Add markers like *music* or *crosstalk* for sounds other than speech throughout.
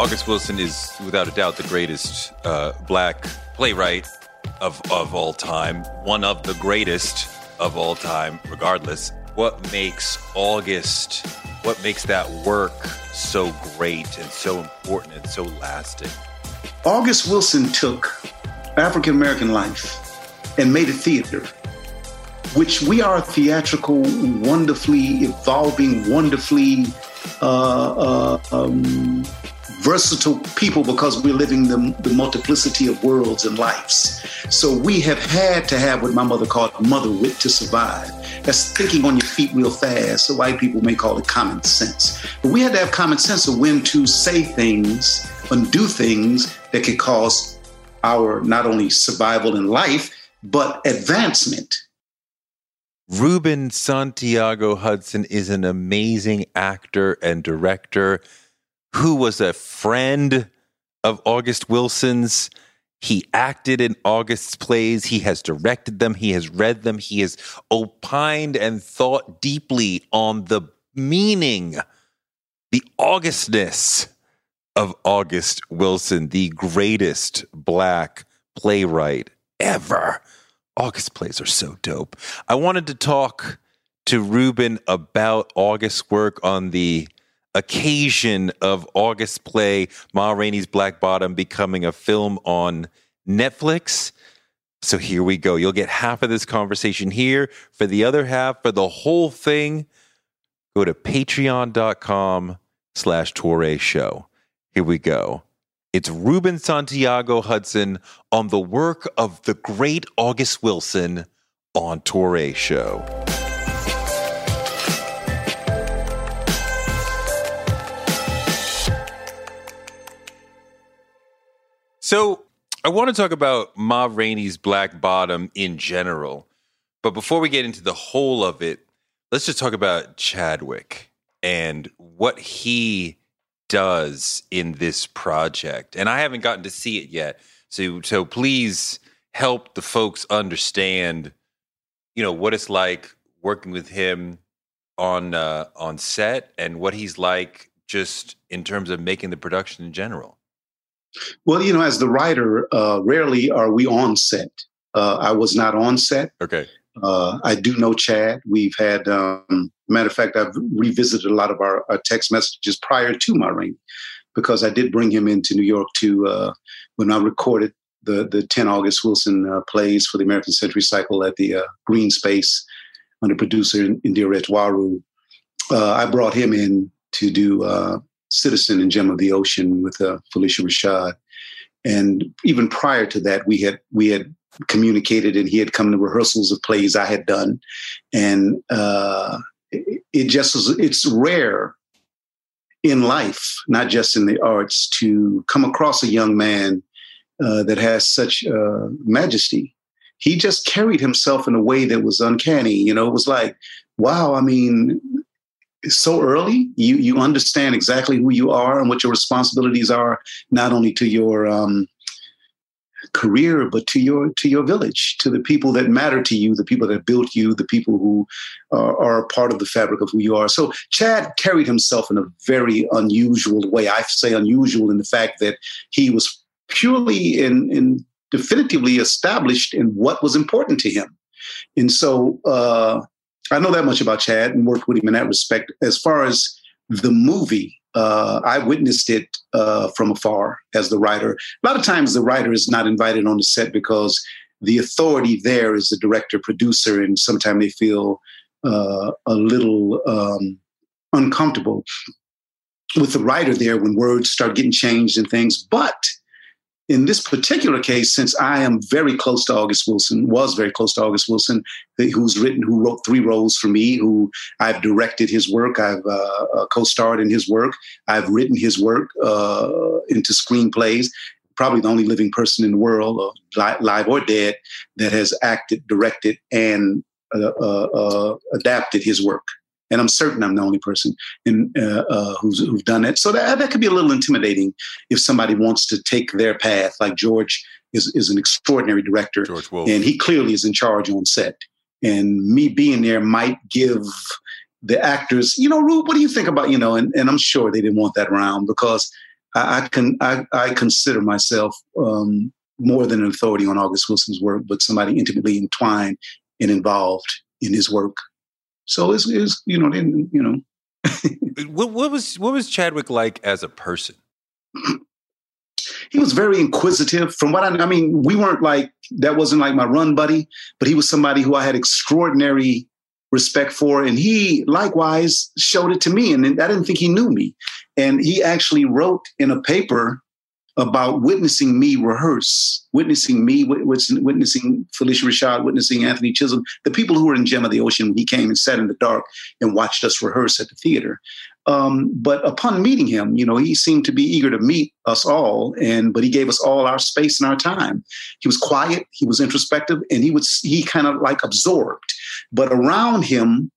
August Wilson is without a doubt the greatest uh, black playwright of, of all time, one of the greatest of all time, regardless. What makes August, what makes that work so great and so important and so lasting? August Wilson took African American life and made it theater, which we are theatrical, wonderfully evolving, wonderfully uh, uh, um, versatile people because we're living the, the, multiplicity of worlds and lives. So we have had to have what my mother called mother wit to survive. That's thinking on your feet real fast. So white people may call it common sense. But we had to have common sense of when to say things and do things that could cause our not only survival in life, but advancement. Ruben Santiago Hudson is an amazing actor and director who was a friend of August Wilson's. He acted in August's plays. He has directed them. He has read them. He has opined and thought deeply on the meaning, the Augustness of August Wilson, the greatest black playwright ever. August plays are so dope. I wanted to talk to Ruben about August's work on the occasion of August play Ma Rainey's Black Bottom becoming a film on Netflix. So here we go. You'll get half of this conversation here. For the other half, for the whole thing, go to patreon.com slash Touré Show. Here we go. It's Ruben Santiago Hudson on the work of the great August Wilson on Touré Show. So I want to talk about Ma Rainey's Black Bottom in general. But before we get into the whole of it, let's just talk about Chadwick and what he does in this project. And I haven't gotten to see it yet. So so please help the folks understand, you know, what it's like working with him on uh, on set and what he's like just in terms of making the production in general. Well, you know, as the writer, uh, rarely are we on set. Uh, I was not on set. Okay. Uh, I do know Chad. We've had, um, matter of fact, I've revisited a lot of our, our text messages prior to my ring because I did bring him into New York to uh, when I recorded the the 10 August Wilson uh, plays for the American Century Cycle at the uh, Greene Space under producer Indira Etwaroo. I brought him in to do Citizen and Gem of the Ocean with uh, Phylicia Rashad. And even prior to that, we had we had communicated, and he had come to rehearsals of plays I had done, and uh, it, it just was. It's rare in life, not just in the arts, to come across a young man uh, that has such uh, majesty. He just carried himself in a way that was uncanny. You know, it was like, wow. I mean, so early you you understand exactly who you are and what your responsibilities are not only to your um, career but to your to your village to the people that matter to you the people that built you the people who are, are part of the fabric of who you are so chad carried himself in a very unusual way i say unusual in the fact that he was purely and, and definitively established in what was important to him. And so uh, I know that much about Chad and worked with him in that respect. As far as the movie, uh, I witnessed it uh, from afar as the writer. A lot of times the writer is not invited on the set because the authority there is the director producer, and sometimes they feel uh, a little um, uncomfortable with the writer there when words start getting changed and things. But in this particular case, since I am very close to August Wilson, was very close to August Wilson, who's written, who wrote three roles for me, who I've directed his work, I've uh, uh, co-starred in his work, I've written his work uh, into screenplays. Probably the only living person in the world, live or dead, that has acted, directed, and uh, uh, adapted his work and I'm certain I'm the only person in, uh, uh, who's who've done it. So that that could be a little intimidating if somebody wants to take their path. Like George is is an extraordinary director, George and he clearly is in charge on set. And me being there might give the actors, you know, Rube, what do you think about, you know, and, and I'm sure they didn't want that round because I, I can I, I consider myself um, more than an authority on August Wilson's work, but somebody intimately entwined and involved in his work. So it's, it's you know, then, you know. what, what was what was Chadwick like as a person? he was very inquisitive. From what I, I mean, we weren't like that. wasn't like my run buddy, but he was somebody who I had extraordinary respect for, and he likewise showed it to me. And I didn't think he knew me, and he actually wrote in a paper about witnessing me rehearse, witnessing me, witnessing Phylicia Rashad, witnessing Anthony Chisholm, the people who were in Gem of the Ocean. He came and sat in the dark and watched us rehearse at the theater. Um, but upon meeting him, you know, he seemed to be eager to meet us all, and but he gave us all our space and our time. He was quiet, he was introspective, and he was he kind of like absorbed. But around him,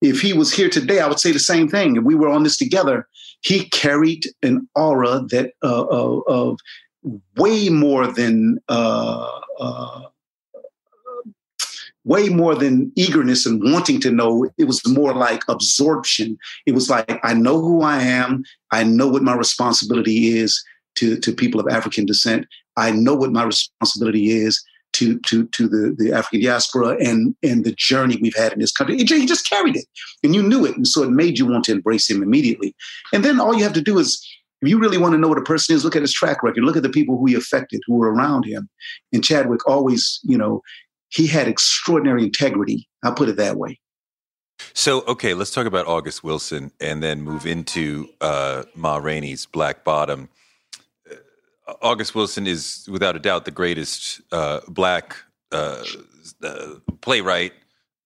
if he was here today, I would say the same thing. If we were on this together, he carried an aura that uh, of, of, way more than uh, uh, way more than eagerness and wanting to know. It was more like absorption. It was like I know who I am. I know what my responsibility is to to people of African descent. I know what my responsibility is to to to the, the African diaspora and and the journey we've had in this country. It, he just carried it, and you knew it, and so it made you want to embrace him immediately. And then all you have to do is, if you really want to know what a person is, look at his track record, look at the people who he affected, who were around him. And Chadwick always, you know, he had extraordinary integrity. I'll put it that way. So, okay, let's talk about August Wilson and then move into uh, Ma Rainey's Black Bottom. August Wilson is without a doubt the greatest uh, black uh, uh, playwright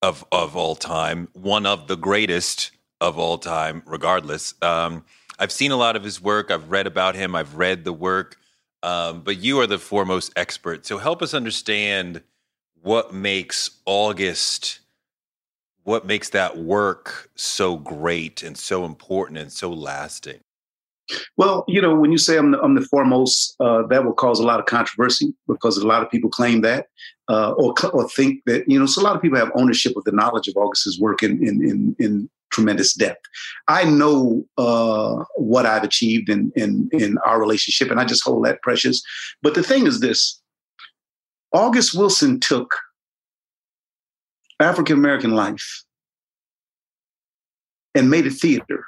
of of all time, one of the greatest of all time, regardless. Um, I've seen a lot of his work. I've read about him. I've read the work. Um, but you are the foremost expert. So help us understand what makes August, what makes that work so great and so important and so lasting. Well, you know, when you say I'm the, I'm the foremost, uh, that will cause a lot of controversy because a lot of people claim that uh, or, or think that, you know, so a lot of people have ownership of the knowledge of August's work in, in, in, in tremendous depth. I know uh, what I've achieved in, in, in our relationship, and I just hold that precious. But the thing is this August Wilson took African American life and made it theater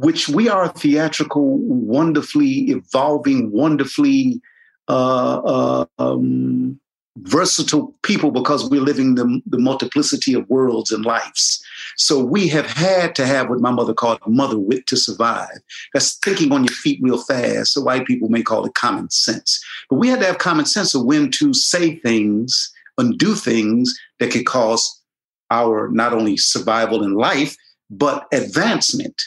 which we are theatrical, wonderfully evolving, wonderfully uh, uh, um, versatile people because we're living the, the multiplicity of worlds and lives. So we have had to have what my mother called mother wit to survive. That's thinking on your feet real fast. So white people may call it common sense. But we had to have common sense of when to say things and do things that could cause our not only survival in life, but advancement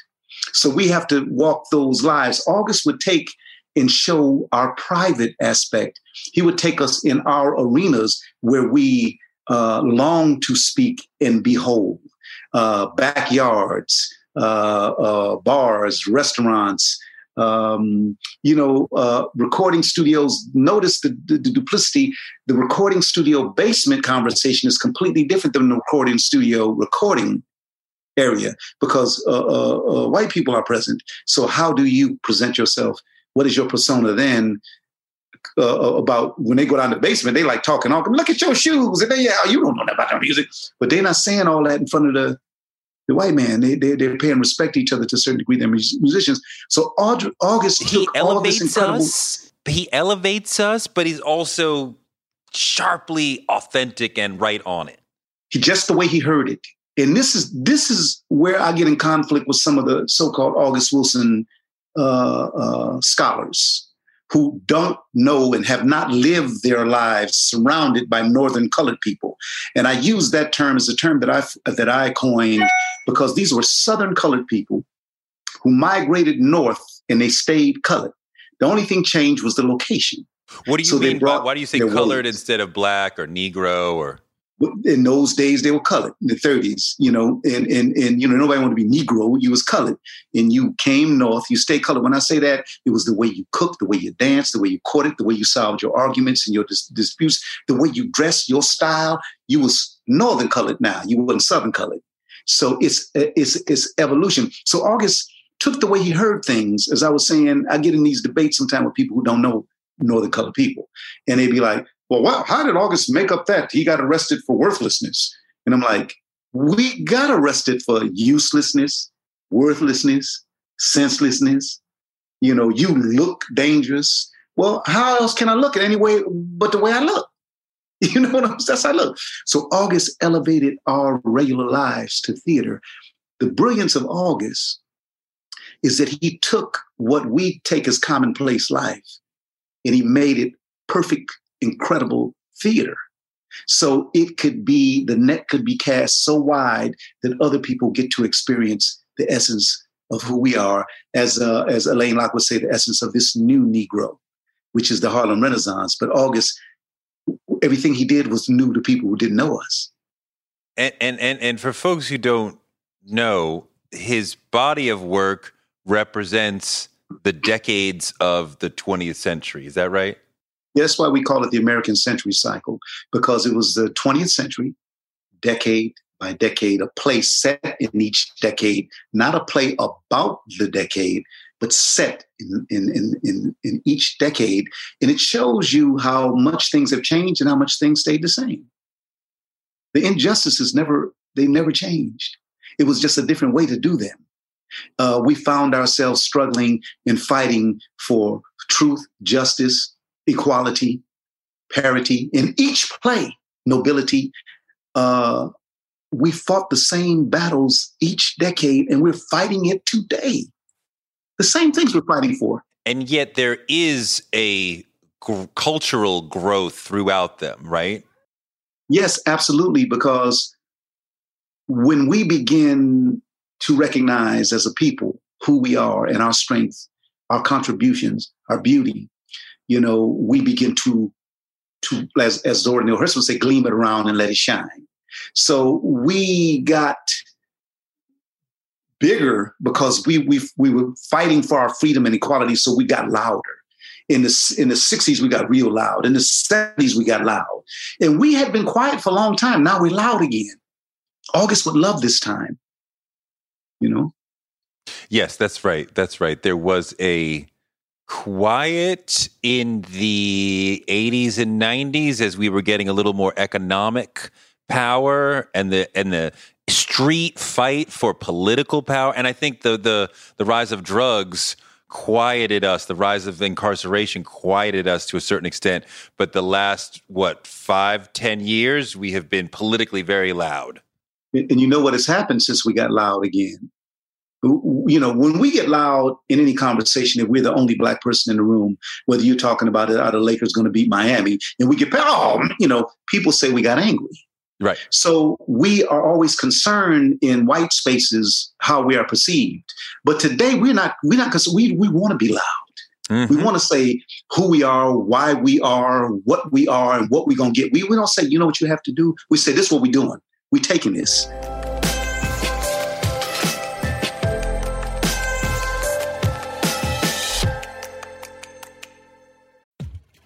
so we have to walk those lives. August would take and show our private aspect. He would take us in our arenas where we uh, long to speak and behold, uh, backyards, uh, uh bars, restaurants, um, you know, uh, recording studios. Notice the, the, the, duplicity. The recording studio basement conversation is completely different than the recording studio recording area because uh, uh, uh, white people are present. So how do you present yourself? What is your persona then? uh, uh, about when they go down the basement, they like talking all. Look at your shoes, and they yeah, you don't know nothing about that music, but they're not saying all that in front of the the white man. They they they're paying respect to each other to a certain degree. They're musicians. So August he elevates incredible- us. He elevates us, but he's also sharply authentic and right on it. He just the way he heard it. And this is this is where I get in conflict with some of the so-called August Wilson uh, uh, scholars who don't know and have not lived their lives surrounded by northern colored people. And I use that term as a term that I that I coined because these were southern colored people who migrated north and they stayed colored. The only thing changed was the location. What do you so mean? By, why do you say colored instead of black or Negro or? In those days they were colored in the 30s you know and and and you know nobody wanted to be negro you was colored. And you came north you stay colored. When i say that it was the way you cooked the way you danced the way you courted the way you solved your arguments and your dis- disputes the way you dressed your style you was northern colored now you weren't southern colored. So it's it's it's evolution. So august took the way he heard things. As i was saying i get in these debates sometimes with people who don't know northern colored people. And they'd be like well, wow, how did August make up that? He got arrested for worthlessness. And I'm like, we got arrested for uselessness, worthlessness, senselessness. You know, you look dangerous. Well, how else can I look at any way but the way I look? *laughs* You know what I'm saying? That's how I look. So August elevated our regular lives to theater. The brilliance of August is that he took what we take as commonplace life and he made it perfect incredible theater. So it could be, the net could be cast so wide that other people get to experience the essence of who we are, as, uh, as Alain Locke would say, the essence of this new Negro, which is the Harlem Renaissance. But August, everything he did was new to people who didn't know us. And, and, and, and for folks who don't know, his body of work represents the decades of the 20th century. Is that right? That's why we call it the American Century Cycle, because it was the 20th century, decade by decade, a play set in each decade, not a play about the decade, but set in, in, in, in, each decade. And it shows you how much things have changed and how much things stayed the same. The injustices never, they never changed. It was just a different way to do them. Uh, we found ourselves struggling and fighting for truth, justice, equality, parity in each play, nobility. Uh, we fought the same battles each decade, and we're fighting it today. The same things we're fighting for. And yet, there is a g- cultural growth throughout them, right? Yes, absolutely. Because when we begin to recognize as a people who we are and our strengths, our contributions, our beauty, you know, we begin to, to as, as Zora Neale Hurston would say, gleam it around and let it shine. So we got bigger because we, we, we were fighting for our freedom and equality. So we got louder. In the, in the 60s, we got real loud. In the 70s, we got loud. And we had been quiet for a long time. Now we're loud again. August would love this time, you know? Yes, that's right. That's right. There was a quiet in the 80s and 90s as we were getting a little more economic power and the and the street fight for political power. And i think the the the rise of drugs quieted us. The rise of incarceration quieted us to a certain extent. But the last what five ten years we have been politically very loud. And you know what has happened since we got loud again you know, when we get loud in any conversation, if we're the only black person in the room, whether you're talking about it, are the Lakers going to beat Miami, and we get, oh, you know, people say we got angry. Right. So we are always concerned in white spaces how we are perceived. But today we're not. We're not because we we want to be loud. Mm-hmm. We want to say who we are, why we are, what we are, and what we're gonna get. We we don't say, you know what you have to do. We say this is what we're doing. We're taking this.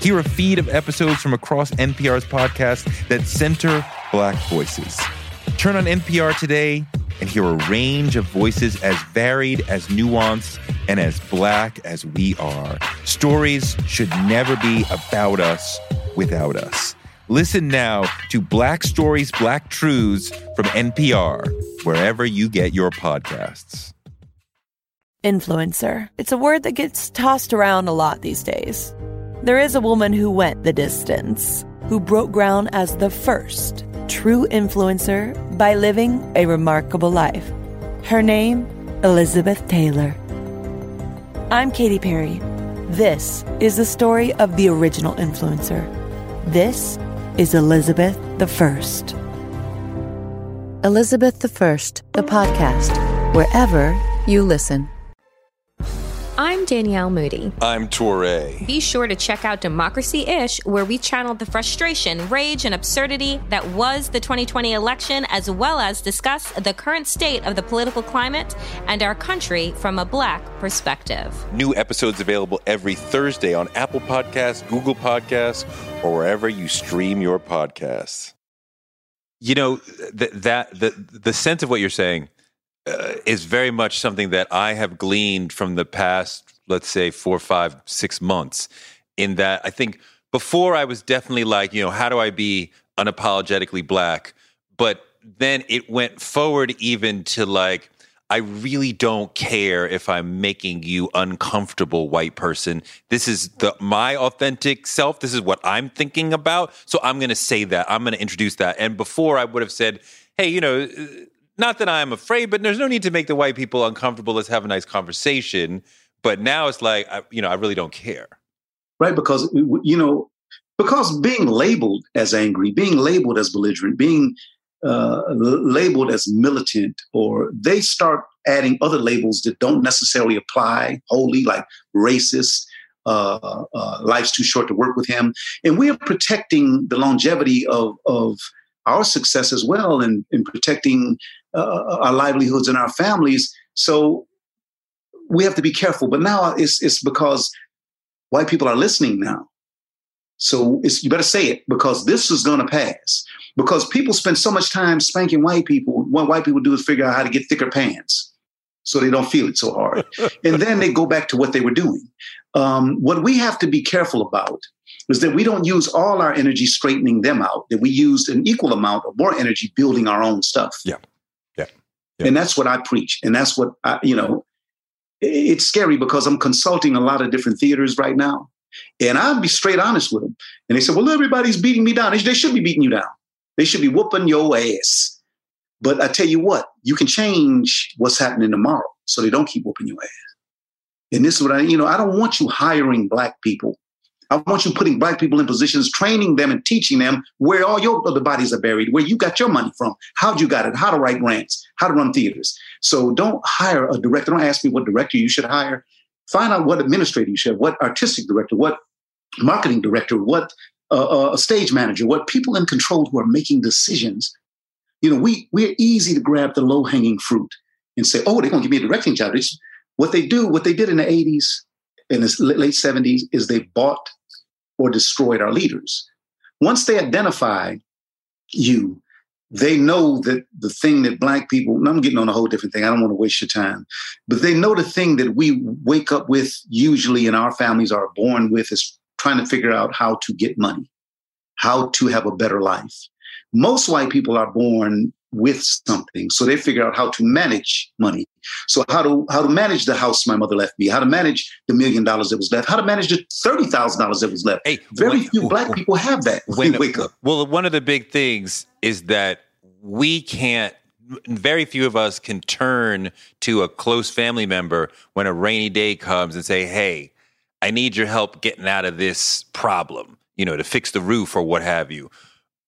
Hear a feed of episodes from across NPR's podcast that center Black voices. Turn on NPR today and hear a range of voices as varied, as nuanced, and as Black as we are. Stories should never be about us without us. Listen now to Black Stories, Black Truths from NPR, wherever you get your podcasts. Influencer. It's a word that gets tossed around a lot these days. There is a woman who went the distance, who broke ground as the first true influencer by living a remarkable life. Her name, Elizabeth Taylor. I'm Katy Perry. This is the story of the original influencer. This is Elizabeth the First. Elizabeth the First, the podcast, wherever you listen. I'm Danielle Moody. I'm Touré. Be sure to check out Democracy Ish, where we channeled the frustration, rage, and absurdity that was the 2020 election, as well as discuss the current state of the political climate and our country from a Black perspective. New episodes available every Thursday on Apple Podcasts, Google Podcasts, or wherever you stream your podcasts. You know, th- that the the sense of what you're saying uh, is very much something that I have gleaned from the past, let's say, four, five, six months. In that, I think before I was definitely like, you know, how do I be unapologetically black? But then it went forward even to like, I really don't care if I'm making you uncomfortable, white person. This is the my authentic self. This is what I'm thinking about. So I'm going to say that. I'm going to introduce that. And before I would have said, "Hey, you know, not that I'm afraid, but there's no need to make the white people uncomfortable. Let's have a nice conversation." But now it's like, I, you know, I really don't care. Right, because you know, because being labeled as angry, being labeled as belligerent, being uh, labeled as militant, or they start adding other labels that don't necessarily apply wholly, like racist. Uh, uh, life's too short to work with him, and we are protecting the longevity of of our success as well, and, and protecting uh, our livelihoods and our families. So we have to be careful. But now it's it's because white people are listening now. So you better say it because this is going to pass. Because people spend so much time spanking white people. What white people do is figure out how to get thicker pants so they don't feel it so hard. *laughs* and then they go back to what they were doing. Um, what we have to be careful about is that we don't use all our energy straightening them out, that we use an equal amount of more energy building our own stuff. Yeah. Yeah. And that's what I preach. And that's what I, you know, it's scary because I'm consulting a lot of different theaters right now. And I'll be straight honest with them. And they said, well, everybody's beating me down. They should be beating you down. They should be whooping your ass. But I tell you what, you can change what's happening tomorrow so they don't keep whooping your ass. And this is what I, you know, I don't want you hiring black people. I want you putting black people in positions, training them and teaching them where all your other bodies are buried, where you got your money from, how'd you got it, how to write grants, how to run theaters. So don't hire a director. Don't ask me what director you should hire. Find out what administrator you should have, what artistic director, what marketing director, what uh, uh, stage manager, what people in control who are making decisions. You know, we we're easy to grab the low hanging fruit and say, "Oh, they're going to give me a directing job." It's, what they do, what they did in the '80s in the late '70s, is they bought or destroyed our leaders. Once they identify you, they know that the thing that black people, I'm getting on a whole different thing. I don't want to waste your time, but they know the thing that we wake up with usually in our families are born with is trying to figure out how to get money, how to have a better life. Most white people are born with something. So they figure out how to manage money. So how to how to manage the house my mother left me, how to manage the million dollars that was left, how to manage the thirty thousand dollars that was left. Hey, very when, few black people have that when they wake up. Well, one of the big things is that we can't very few of us can turn to a close family member when a rainy day comes and say, Hey, I need your help getting out of this problem, you know, to fix the roof or what have you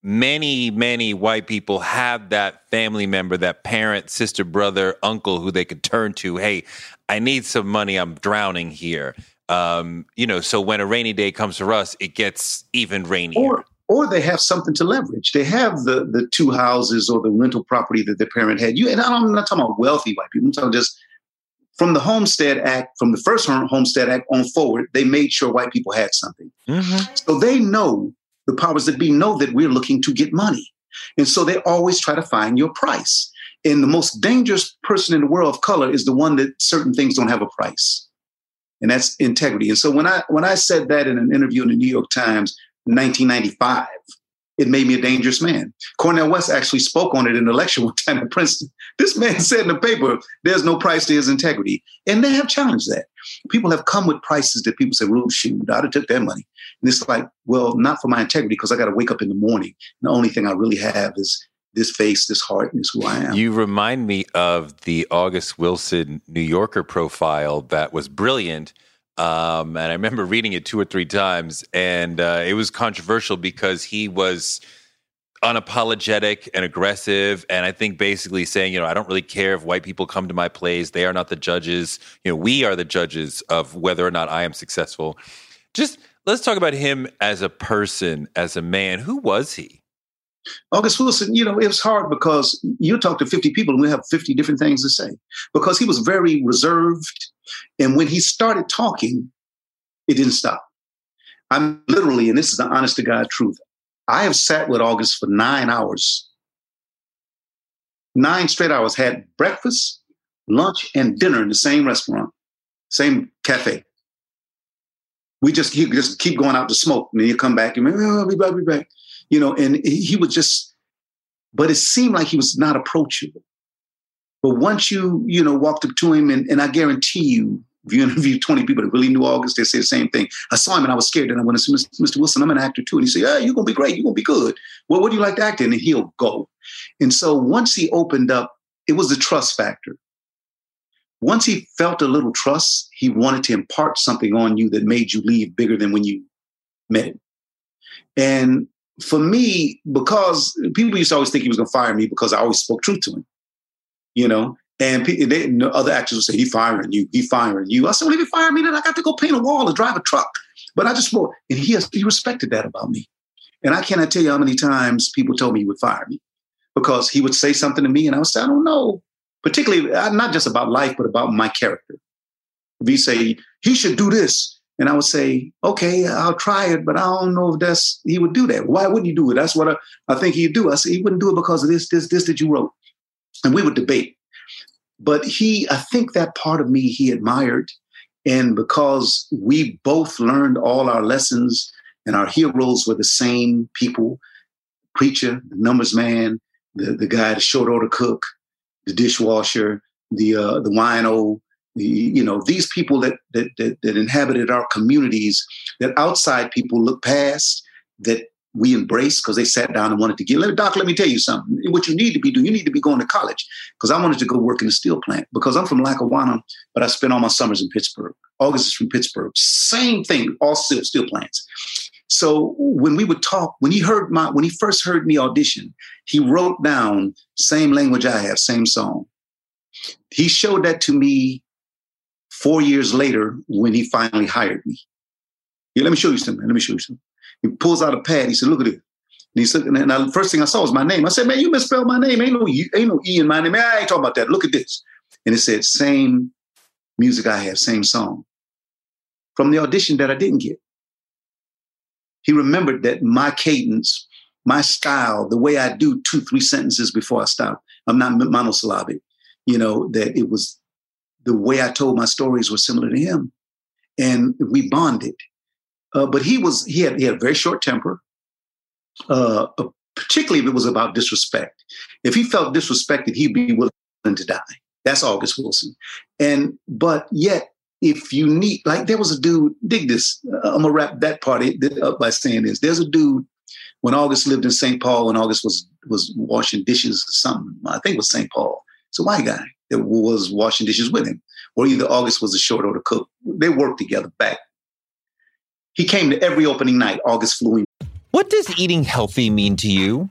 many, many white people have that family member, that parent, sister, brother, uncle who they could turn to. Hey, I need some money. I'm drowning here. Um, you know, so when a rainy day comes for us, it gets even rainier. Or, or they have something to leverage. They have the the two houses or the rental property that their parent had. You and I'm not talking about wealthy white people. I'm talking just from the Homestead Act, from the first Homestead Act on forward, they made sure white people had something. Mm-hmm. So they know the powers that be know that we're looking to get money. And so they always try to find your price. And the most dangerous person in the world of color is the one that certain things don't have a price. And that's integrity. And so when I when I said that in an interview in the New York Times in 1995, it made me a dangerous man. Cornel West actually spoke on it in a lecture one time at Princeton. This man *laughs* said in the paper, there's no price to his integrity. And they have challenged that. People have come with prices that people say, well, shoot, I'd have took their money. And it's like, well, not for my integrity because I got to wake up in the morning. And The only thing I really have is this face, this heart, and this who I am. You remind me of the August Wilson New Yorker profile that was brilliant. Um, and I remember reading it two or three times, and uh, it was controversial because he was unapologetic and aggressive and i think basically saying you know i don't really care if white people come to my plays they are not the judges. You know we are the judges of whether or not i am successful. Just let's talk about him as a person as a man. Who was he August Wilson, you know, it was hard because you talk to 50 people and we have 50 different things to say because he was very reserved. And when he started talking, it didn't stop. I'm literally, and this is the honest to God truth, I have sat with August for nine hours, nine straight hours, had breakfast, lunch, and dinner in the same restaurant, same cafe. We just he just keep going out to smoke, and then you come back and oh, I'll be back, be back, you know. And he would just, but it seemed like he was not approachable. But once you you know walked up to him, and, and I guarantee you, if you *laughs* interview 20 people that really knew August, they say the same thing. I saw him and I was scared. And I went Mr. Wilson, I'm an actor too. And he said, Yeah, you're going to be great. You're going to be good. Well, what do you like to act in? And he'll go. And so once he opened up, it was the trust factor. Once he felt a little trust, he wanted to impart something on you that made you leave bigger than when you met him. And for me, because people used to always think he was going to fire me because I always spoke truth to him, you know, and they, other actors would say, he firing you, he firing you. I said, well, if he fired me, then I got to go paint a wall or drive a truck. But I just, spoke, and he, he respected that about me. And I cannot tell you how many times people told me he would fire me because he would say something to me and I would say, I don't know. Particularly, uh, not just about life, but about my character. If he say, he should do this. And I would say, okay, I'll try it, but I don't know if that's, he would do that. Why wouldn't he do it? That's what I, I think he'd do. I said, he wouldn't do it because of this, this, this that you wrote. And we would debate. But he, I think that part of me he admired. And because we both learned all our lessons and our heroes were the same people preacher, the numbers man, the, the guy, the short order cook, the dishwasher, the uh, the the, you know, these people that, that that that inhabited our communities that outside people look past, that we embraced because they sat down and wanted to get. Let Doc, let me tell you something. What you need to be doing, you need to be going to college because I wanted to go work in a steel plant because I'm from Lackawanna, but I spent all my summers in Pittsburgh. August is from Pittsburgh. Same thing, all steel, steel plants. So when we would talk, when he heard my, when he first heard me audition, he wrote down same language I have, same song. He showed that to me four years later when he finally hired me. Let me show you something. Let me show you something. He pulls out a pad. He said, "Look at it." And he said, and the first thing I saw was my name. I said, "Man, you misspelled my name. Ain't no ain't no e in my name. Man, I ain't talking about that. Look at this." And it said, "Same music I have, same song." From the audition that I didn't get, he remembered that my cadence, my style, the way I do two, three sentences before I stop. I'm not monosyllabic. You know that it was the way I told my stories was similar to him, and we bonded. Uh, but he was he had he had a very short temper, uh, uh, particularly if it was about disrespect. If he felt disrespected, he'd be willing to die. That's August Wilson. And but yet, if you need like there was a dude, dig this. Uh, I'm gonna wrap that part up by saying this. There's a dude when August lived in St. Paul, when August was was washing dishes or something. I think it was St. Paul. It's a white guy that was washing dishes with him, or either August was a short order cook. They worked together back he came to every opening night. August flew in. What does eating healthy mean to you?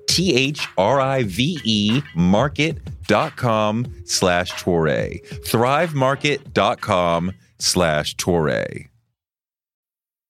T H R I V E, market thrivemarket.com slash Toure. Thrivemarket.com slash Toure.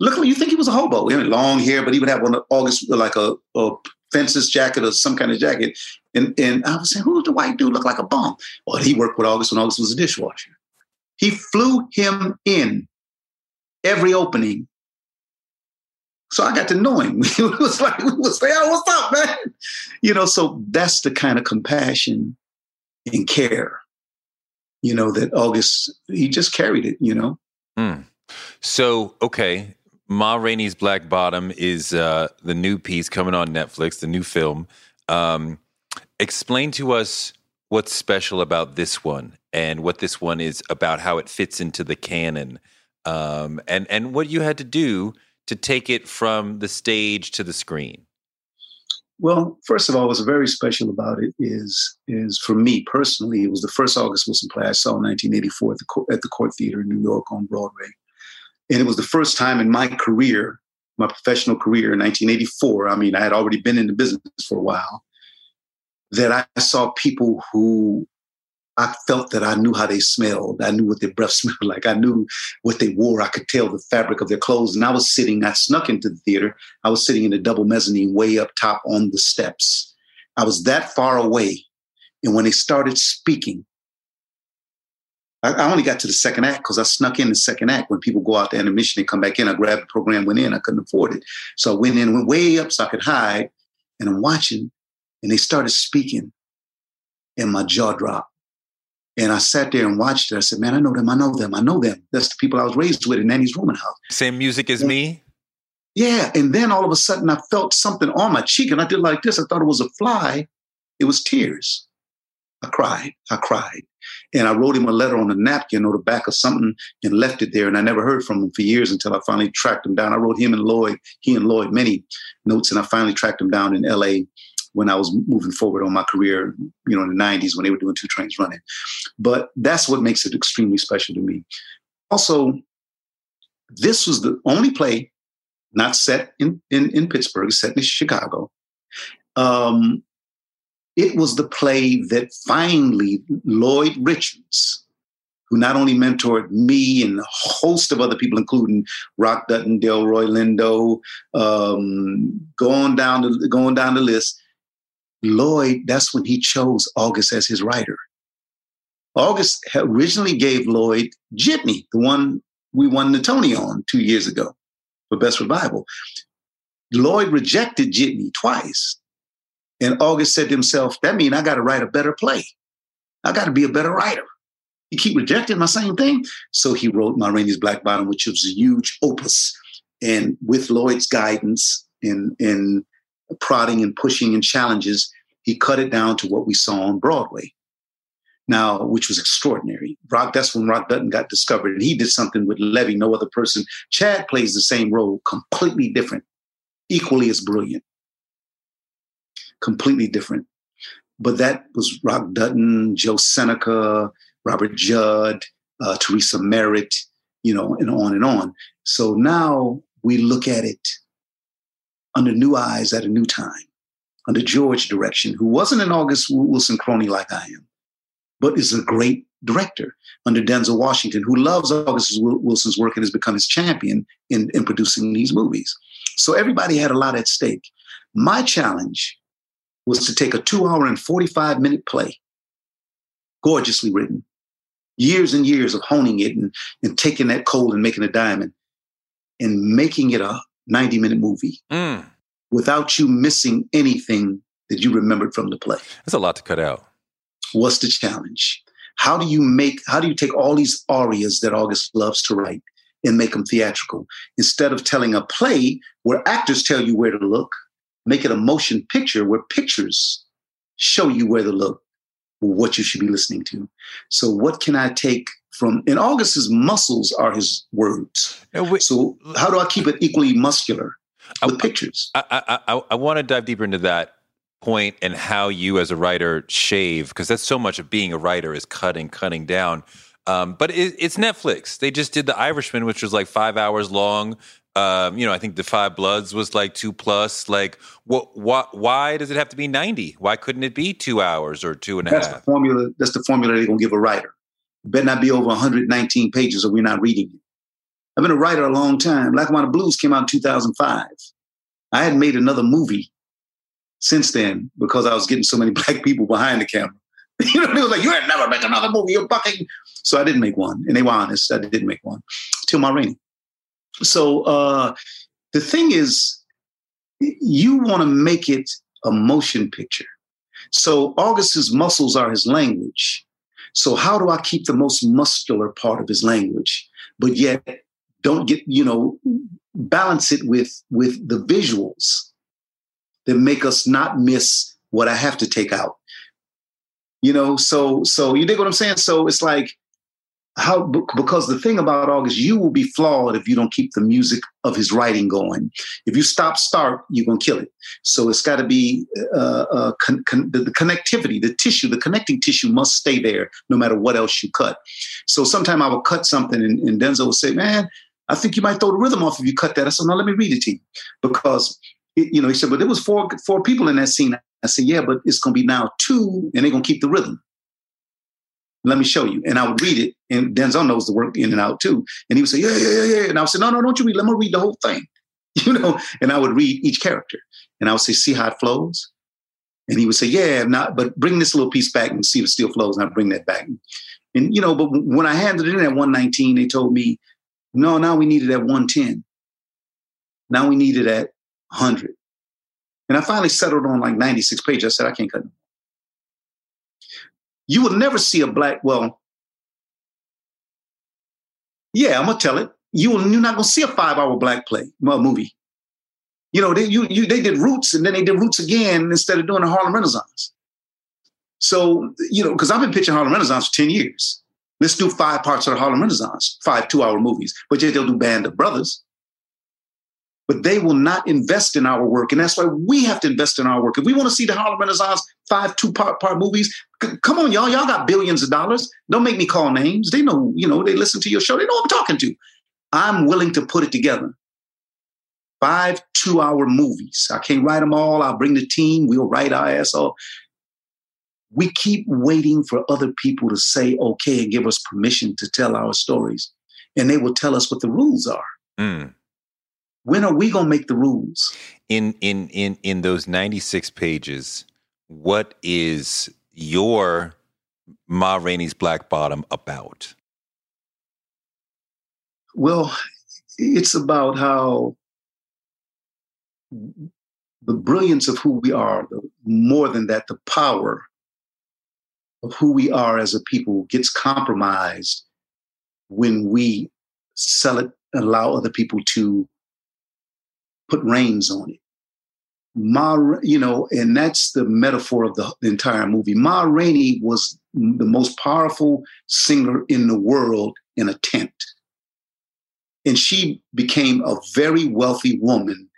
Look, you think he was a hobo? He had long hair, but he would have one August like a, a fences jacket or some kind of jacket. And and I was saying, who's the white dude look like a bum? Well, he worked with August when August was a dishwasher. He flew him in every opening. So I got to know him. *laughs* it was like, we was like, oh, what's up, man? You know, so that's the kind of compassion and care, you know, that August, he just carried it, you know. Mm. So, okay, Ma Rainey's Black Bottom is uh, the new piece coming on Netflix, the new film. Um, explain to us what's special about this one and what this one is about, how it fits into the canon, um, and and what you had to do to take it from the stage to the screen. Well, first of all, what's very special about it is is for me personally, it was the first August Wilson play I saw in 1984 at the at the Cort Theater in New York on Broadway. And it was the first time in my career, my professional career in 1984. I mean, I had already been in the business for a while, that I saw people who I felt that I knew how they smelled. I knew what their breath *laughs* smelled like. I knew what they wore. I could tell the fabric of their clothes. And I was sitting, I snuck into the theater. I was sitting in the double mezzanine way up top on the steps. I was that far away. And when they started speaking, I, I only got to the second act because I snuck in the second act. When people go out to intermission and come back in, I grabbed the program, went in. I couldn't afford it. So I went in, went way up so I could hide. And I'm watching, and they started speaking, and my jaw dropped. And I sat there and watched it. I said, Man, I know them. I know them. I know them. That's the people I was raised with in Nanny's rooming house. Same music as and, me? Yeah. And then all of a sudden I felt something on my cheek and I did like this. I thought it was a fly. It was tears. I cried. I cried. And I wrote him a letter on a napkin or the back of something and left it there. And I never heard from him for years until I finally tracked him down. I wrote him and Lloyd, he and Lloyd many notes, and I finally tracked him down in LA when I was moving forward on my career, you know, in the 90s when they were doing two trains running. But that's what makes it extremely special to me. Also, this was the only play not set in, in, in Pittsburgh, set in Chicago. Um, it was the play that finally Lloyd Richards, who not only mentored me and a host of other people, including Roc Dutton, Delroy Lindo, um, going down the going down the list. Lloyd, that's when he chose August as his writer. August originally gave Lloyd Jitney, the one we won the Tony on two years ago for Best Revival. Lloyd rejected Jitney twice. And August said to himself, that means I got to write a better play. I got to be a better writer. You keep rejecting my same thing. So he wrote Ma Rainey's Black Bottom, which was a huge opus. And with Lloyd's guidance and, and prodding and pushing and challenges, he cut it down to what we saw on Broadway. Now, which was extraordinary. Roc, that's when Roc Dutton got discovered. And he did something with Levee, no other person. Chad plays the same role, completely different, equally as brilliant completely different. But that was Roc Dutton, Joe Seneca, Robert Judd, uh, Theresa Merritt, you know, and on and on. So now we look at it under new eyes at a new time, under George direction, who wasn't an August Wilson crony like I am, but is a great director under Denzel Washington, who loves August Wilson's work and has become his champion in, in producing these movies. So everybody had a lot at stake. My challenge was to take a two hour and 45 minute play, gorgeously written, years and years of honing it and, and taking that coal and making a diamond and making it a 90 minute movie mm. without you missing anything that you remembered from the play. That's a lot to cut out. What's the challenge? How do you make, how do you take all these arias that August loves to write and make them theatrical instead of telling a play where actors tell you where to look? Make it a motion picture where pictures show you where to look, what you should be listening to. So, what can I take from? In August's muscles are his words. We, so, how do I keep it equally muscular with I, pictures? I, I, I, I want to dive deeper into that point and how you, as a writer, shave because that's so much of being a writer is cutting, cutting down. Um, but it, it's Netflix. They just did The Irishman, which was like five hours long. Um, you know, I think the Five Bloods was like two plus. Like, what? What? Why does it have to be ninety? Why couldn't it be two hours or two and a that's half? The formula. That's the formula they're gonna give a writer. Better not be over 119 pages, or we're not reading it. I've been a writer a long time. Lackawanna Blues came out in 2005. I hadn't made another movie since then because I was getting so many *laughs* black people behind the camera. *laughs* you know, they was like, "You ain't never make another movie. You're bucking." So I didn't make one, and they were honest. I didn't make one till Ma Rainey. So uh, the thing is, you want to make it a motion picture. So August's muscles are his language. So how do I keep the most muscular part of his language, but yet don't get you know balance it with with the visuals that make us not miss what I have to take out. You know, so so you dig what I'm saying? So it's like how because the thing about August, you will be flawed if you don't keep the music of his writing going. If you stop start, you're gonna kill it. So it's got to be uh, uh, con- con- the, the, connectivity, the tissue, the connecting tissue must stay there no matter what else you cut. So sometime I will cut something, and, and Denzel will say, "Man, I think you might throw the rhythm off if you cut that." I said, "No, let me read it to you," because it, you know he said, "But there was four four people in that scene." I said, "Yeah, but it's gonna be now two, and they're gonna keep the rhythm." Let me show you. And I would read it, and Denzel knows the work in and out too. And he would say, yeah, yeah, yeah, yeah. And I would say, no, no, don't you read. Let me read the whole thing, *laughs* you know. And I would read each character, and I would say, see how it flows. And he would say, yeah, not, but bring this little piece back and see if it still flows. And I bring that back. And you know, but when I handed it in at 119, they told me, no, now we need it at 110. Now we need it at 100. And I finally settled on like 96 pages. I said, I can't cut you will never see a black, well, yeah, I'm gonna tell it. You will, you're not gonna see a five hour black play uh, movie. You know, they you, you they did Roots and then they did Roots again instead of doing the Harlem Renaissance. So, you know, because I've been pitching Harlem Renaissance for 10 years. Let's do five parts of the Harlem Renaissance, five two-hour movies. But yet they'll do Band of Brothers. But they will not invest in our work. And that's why we have to invest in our work. If we want to see the Harlem Renaissance five two-part part movies, c- come on, y'all. Y'all got billions of dollars. Don't make me call names. They know, you know, they listen to your show. They know I'm talking to. I'm willing to put it together. Five two-hour movies. I can't write them all. I'll bring the team. We'll write our ass off we keep waiting for other people to say okay and give us permission to tell our stories and they will tell us what the rules are Mm. When are we going to make the rules In in in in those 96 pages, what is your Ma Rainey's Black Bottom about? well it's about how the brilliance of who we are the, more than that the power of who we are as a people gets compromised when we sell it allow other people to put reins on it Ma, you know, and that's the metaphor of the, the entire movie. Ma Rainey was the most powerful singer in the world in a tent. And she became a very wealthy woman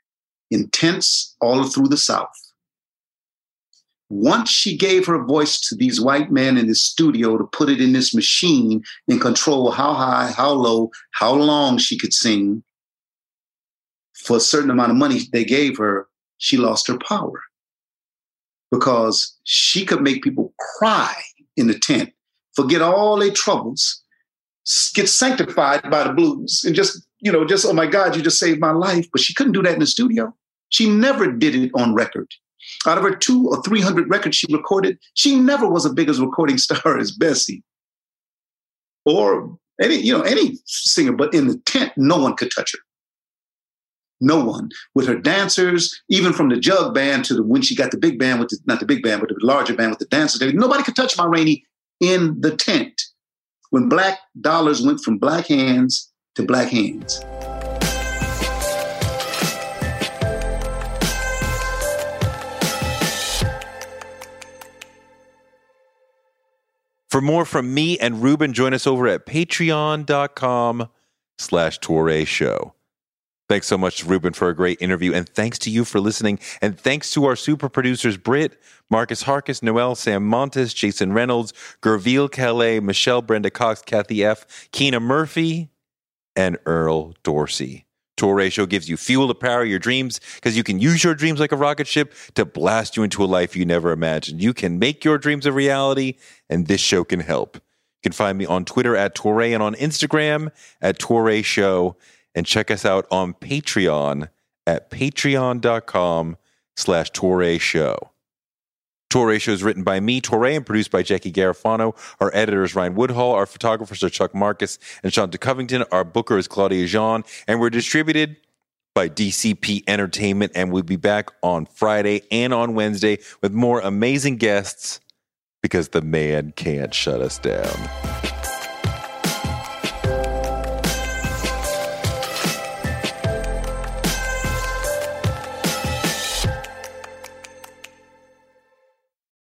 in tents all through the South. Once she gave her voice to these white men in the studio to put it in this machine and control how high, how low, how long she could sing for a certain amount of money they gave her, she lost her power because she could make people cry in the tent, forget all their troubles, get sanctified by the blues, and just, you know, just, oh my God, you just saved my life. But she couldn't do that in the studio. She never did it on record. Out of her two or 300 records she recorded, she never was as big as recording *laughs* star as Bessie or any, you know, any singer. But in the tent, no one could touch her. No one. With her dancers, even from the jug band to the when she got the big band with the not the big band, but the larger band with the dancers, nobody could touch Ma Rainey in the tent. When black dollars went from black hands to black hands. For more from me and Ruben, join us over at patreon.com slash Show. Thanks so much, Ruben, for a great interview. And thanks to you for listening. And thanks to our super producers, Britt, Marcus Harkis, Noel, Sam Montes, Jason Reynolds, Gerville Calais, Michelle, Brenda Cox, Kathy F., Keena Murphy, and Earl Dorsey. Touré Show gives you fuel to power your dreams because you can use your dreams like a rocket ship to blast you into a life you never imagined. You can make your dreams a reality, and this show can help. You can find me on Twitter at Touré and on Instagram at Touré Show and check us out on Patreon at patreon.com slash Touré Show. Touré Show is written by me, Touré, and produced by Jackie Garofano. Our editor is Ryan Woodhall. Our photographers are Chuck Marcus and Shanta Covington. Our booker is Claudia Jean. And we're distributed by DCP Entertainment. And we'll be back on Friday and on Wednesday with more amazing guests because the man can't shut us down.